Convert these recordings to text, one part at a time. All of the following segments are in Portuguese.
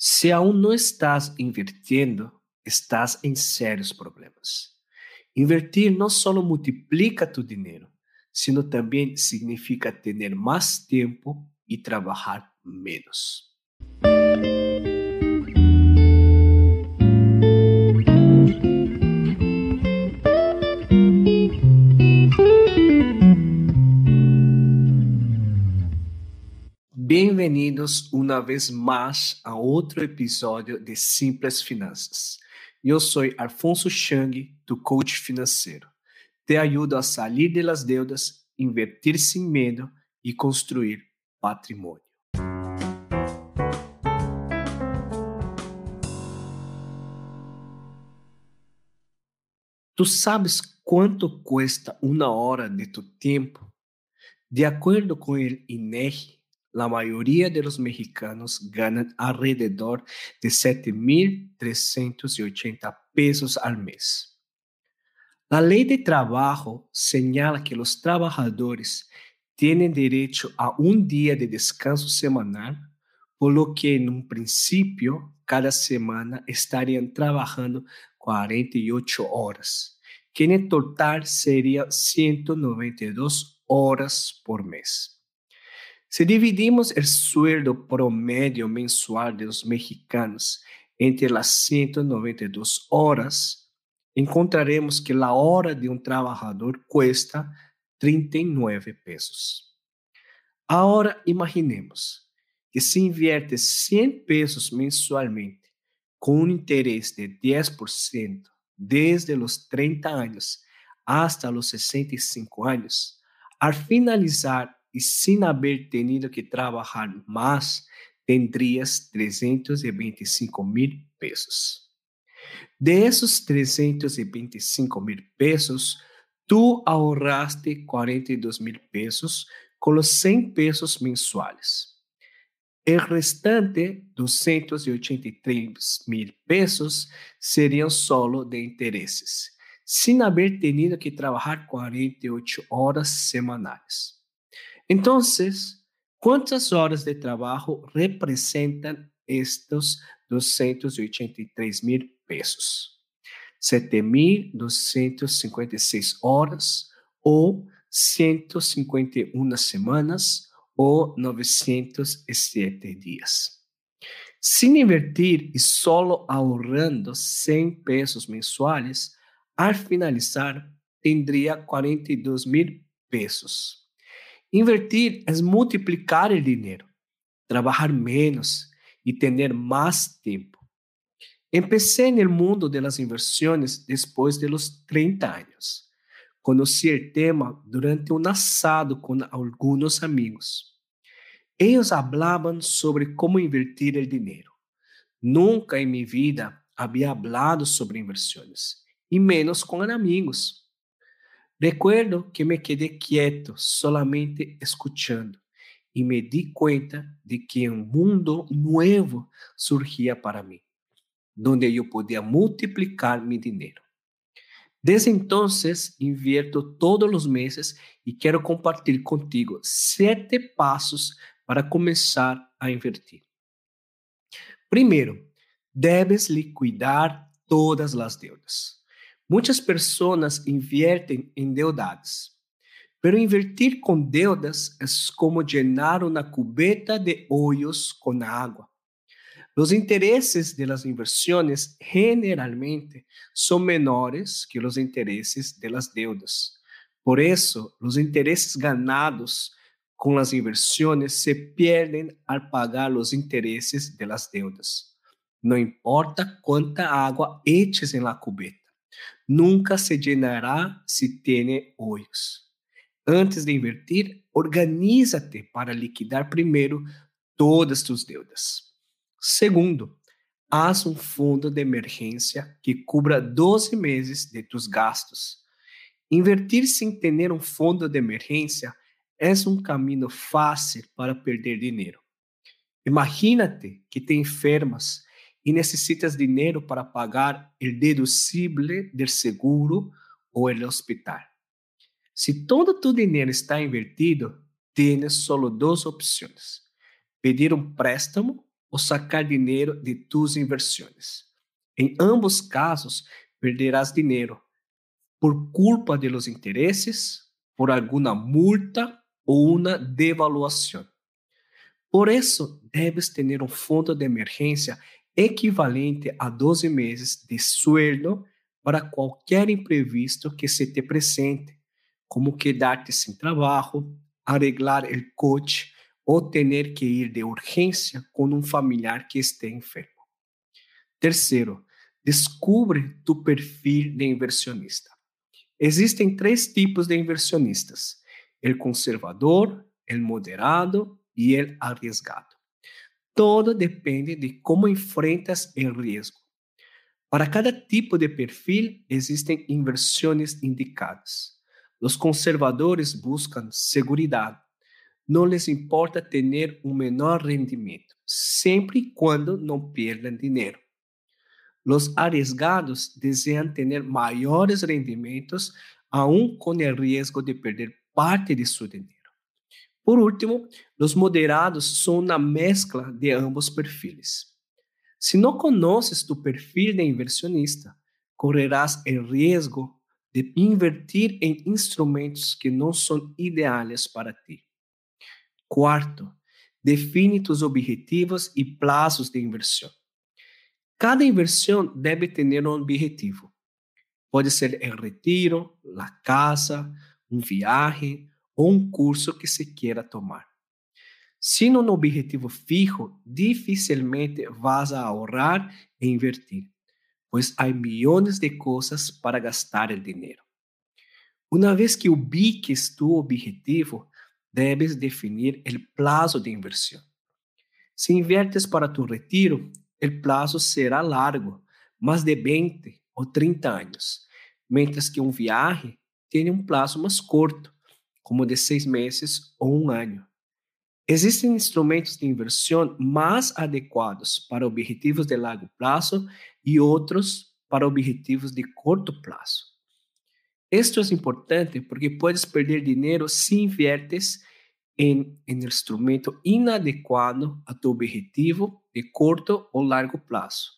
Se aún não estás invirtiendo, estás em sérios problemas. Invertir não só multiplica tu dinheiro, sino também significa ter mais tempo e trabalhar menos. Bem-vindos uma vez mais a outro episódio de Simples Finanças. Eu sou Alfonso Chang, do coach financeiro. Te ajudo a sair das deudas, invertir sem medo e construir patrimônio. Tu sabes quanto custa uma hora de tu tempo? De acordo com o INEGI, la mayoría de los mexicanos ganan alrededor de 7.380 pesos al mes. La ley de trabajo señala que los trabajadores tienen derecho a un día de descanso semanal, por lo que en un principio cada semana estarían trabajando 48 horas, que en total sería 192 horas por mes. Se dividimos o sueldo promédio mensual dos mexicanos entre as 192 horas, encontraremos que a hora de um trabalhador cuesta 39 pesos. Agora imaginemos que se invierte 100 pesos mensualmente com um interesse de 10% desde os 30 anos hasta os 65 anos, al finalizar y sin haber tenido que trabajar más, tendrías 325 mil pesos. De esos 325 mil pesos, tú ahorraste 42 mil pesos con los 100 pesos mensuales. El restante, 283 mil pesos, serían solo de intereses, sin haber tenido que trabajar 48 horas semanales. Entonces, ¿cuántas horas de trabajo representan estos 283 mil pesos? 7.256 horas o 151 semanas o 907 días. Sin invertir y solo ahorrando 100 pesos mensuales, al finalizar tendría 42 mil pesos. Invertir é multiplicar o dinheiro, trabalhar menos e ter mais tempo. Empecé no mundo das inversiones depois de los 30 anos. Conheci o tema durante um assado com alguns amigos. Eles falavam sobre como invertir o dinheiro. Nunca em minha vida havia falado sobre inversões, e menos com amigos. Recuerdo que me quedé quieto, solamente escuchando, y me di cuenta de que un mundo nuevo surgía para mí, donde yo podía multiplicar mi dinero. Desde entonces invierto todos los meses y quiero compartir contigo siete pasos para comenzar a invertir. Primero, debes liquidar todas las deudas. Muitas pessoas invertem em deudas, pero invertir com deudas é como llenar uma cubeta de hoyos com água. Os interesses de las inversiones generalmente são menores que os interesses de las deudas. Por isso, os interesses ganados com as inversiones se perdem al pagar os interesses de las deudas. Não importa quanta água eches em la cubeta nunca se llenará si tiene hoyos. Antes de invertir, organízate para liquidar primeiro todas tus deudas. Segundo, haz um fundo de emergência que cubra 12 meses de tus gastos. Invertir sem ter um fundo de emergência é um caminho fácil para perder dinheiro. Imagínate que te enfermas e necessitas dinheiro para pagar o deducible del seguro ou el hospital. Se todo tu dinheiro está invertido, tienes solo duas opções: pedir um préstamo o sacar dinero de tus inversiones. En ambos casos, perderás dinero por culpa de los por alguna multa o una devaluación. Por eso, debes tener un fondo de emergencia equivalente a 12 meses de sueldo para qualquer imprevisto que se te presente, como quedarte sem trabalho, arreglar o coche ou ter que ir de urgência com um familiar que esteja enfermo. Terceiro, descubre tu perfil de inversionista. Existem três tipos de inversionistas: o conservador, o moderado e o arriesgado. Todo depende de como enfrentas o risco. Para cada tipo de perfil existem inversões indicadas. Os conservadores buscam segurança. Não lhes importa ter um menor rendimento, sempre e quando não perdam dinheiro. Os arriesgados desejam ter maiores rendimentos, aun com o risco de perder parte de seu dinheiro. Por último, os moderados são uma mescla de ambos perfiles. Se não conheces tu perfil de inversionista, correrás o risco de invertir em instrumentos que não são ideais para ti. Quarto, define tus objetivos e plazos de inversão. Cada inversão deve ter um objetivo. Pode ser o retiro, a casa, um viagem ou um curso que se queira tomar. Sin um objetivo fijo, dificilmente vas a ahorrar e invertir, pois há milhões de coisas para gastar o dinheiro. Uma vez que ubiques tu objetivo, debes definir o plazo de inversão. Se inviertes para tu retiro, o plazo será largo, mais de 20 ou 30 anos, mientras que um viaje tem um plazo mais curto, como de seis meses ou um ano. Existem instrumentos de inversão mais adequados para objetivos de largo prazo e outros para objetivos de curto prazo. Isto é importante porque puedes perder dinheiro se inviertes em um instrumento inadequado a tu objetivo de curto ou largo prazo.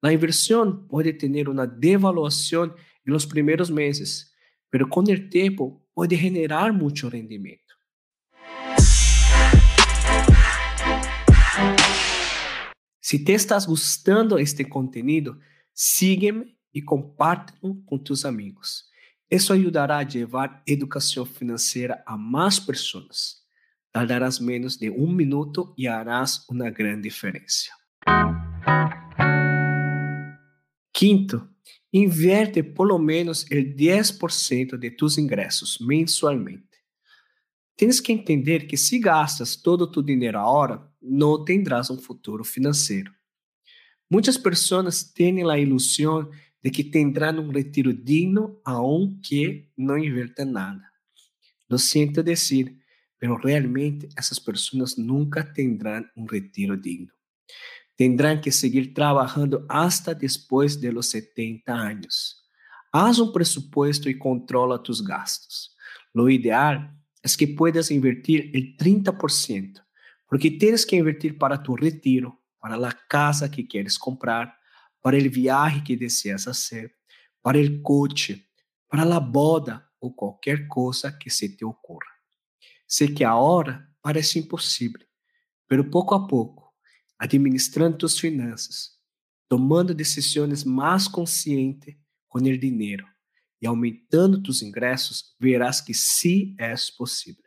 A inversão pode ter uma devaluação nos primeiros meses, mas com o tempo pode generar muito rendimento. Si te estás gustando este contenido, sígueme y compártelo con tus amigos. Eso ayudará a llevar educación financiera a más personas. Tardarás menos de un minuto y harás una gran diferencia. Quinto, invierte por lo menos el 10% de tus ingresos mensualmente. Tens que entender que se gastas todo tu dinheiro agora, não tendrás um futuro financeiro. Muitas pessoas têm a ilusão de que tendrán um retiro digno aunque não invertam nada. Lo siento decir, pero realmente essas pessoas nunca tendrán um retiro digno. Tendrán que seguir trabalhando hasta depois de los 70 anos. Haz um presupuesto e controla tus gastos. Lo ideal es que puedas invertir el 30%, porque tienes que invertir para tu retiro, para la casa que quieres comprar, para el viaje que deseas hacer, para el coche, para la boda ou qualquer coisa que se te ocorra. Sei que agora parece impossível, pero pouco a pouco, administrando tus finanças, tomando decisões mais conscientes com o dinheiro, e aumentando tus ingressos, verás que sí es posible.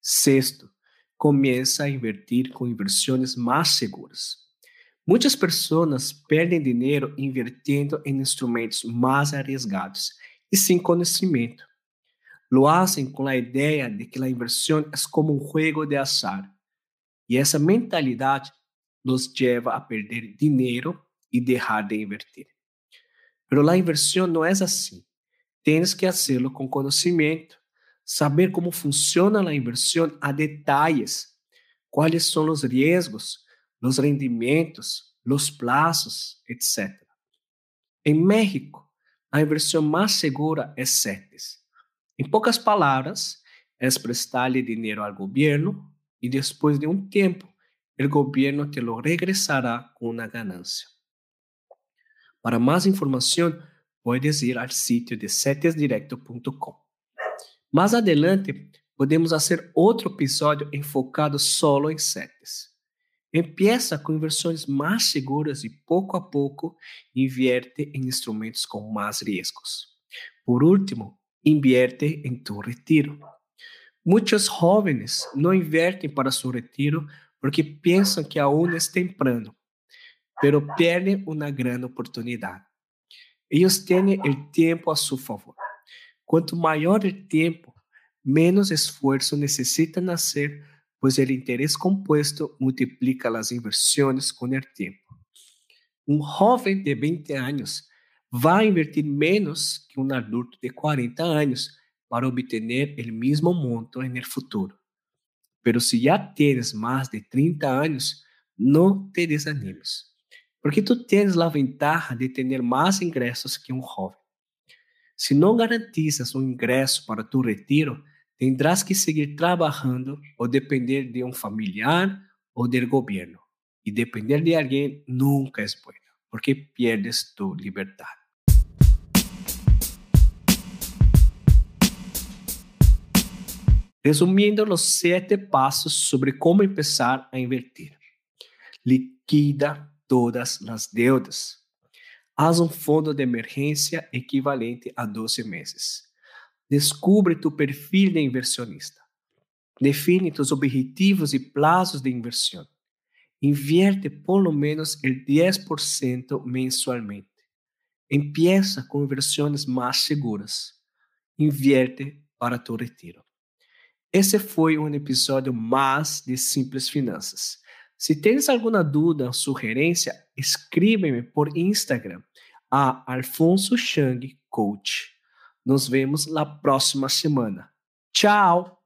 Sexto, começa a invertir com inversões mais seguras. Muitas pessoas perdem dinheiro invirtiendo em instrumentos mais arriesgados e sem conhecimento. Lo hacen com a ideia de que a inversão é como um jogo de azar. E essa mentalidade nos leva a perder dinheiro e deixar de invertir. Pero a inversão não é assim. Tens que hacerlo com conhecimento, saber como funciona a inversão a detalhes, quais são os riscos, os rendimentos, os plazos, etc. Em México, a inversão mais segura é CETES. Em poucas palavras, é prestar-lhe dinheiro ao governo e depois de um tempo el gobierno te lo regresará con una ganancia. Para más información, puedes ir al sitio de cetesdirecto.com. Más adelante, podemos hacer outro episódio enfocado solo em CETES. Empieza com inversões mais seguras e pouco a pouco invierte em instrumentos com mais riscos. Por último, invierte em tu retiro. Muitos jovens não invertem para seu retiro porque pensam que aún é temprano, pero perdem uma grande oportunidade. Eles têm o tempo a seu favor. Quanto maior o tempo, menos esforço necessitam hacer, pois o interesse compuesto multiplica as inversões com o tempo. Um jovem de 20 anos vai invertir menos que um adulto de 40 anos para obter o mesmo monto no futuro. Pero se já tens mais de 30 anos, não te desanimes, porque tu tens a ventaja de ter mais ingressos que um jovem. Se não garantizas um ingresso para tu retiro, tendrás que seguir trabalhando ou depender de um familiar ou do governo. E depender de alguém nunca é bueno, porque pierdes tu liberdade. Resumindo os sete passos sobre como começar a invertir. Liquida todas as deudas. Haz um fundo de emergência equivalente a 12 meses. Descubre tu perfil de inversionista. Define tus objetivos e plazos de inversión. Invierte por lo menos el 10% mensualmente. Empieza com inversões mais seguras. Invierte para tu retiro. Esse foi um episódio mais de Simples Finanças. Se tens alguma dúvida ou sugerência, escreve-me por Instagram a Alfonso Chang Coach. Nos vemos na próxima semana. Tchau!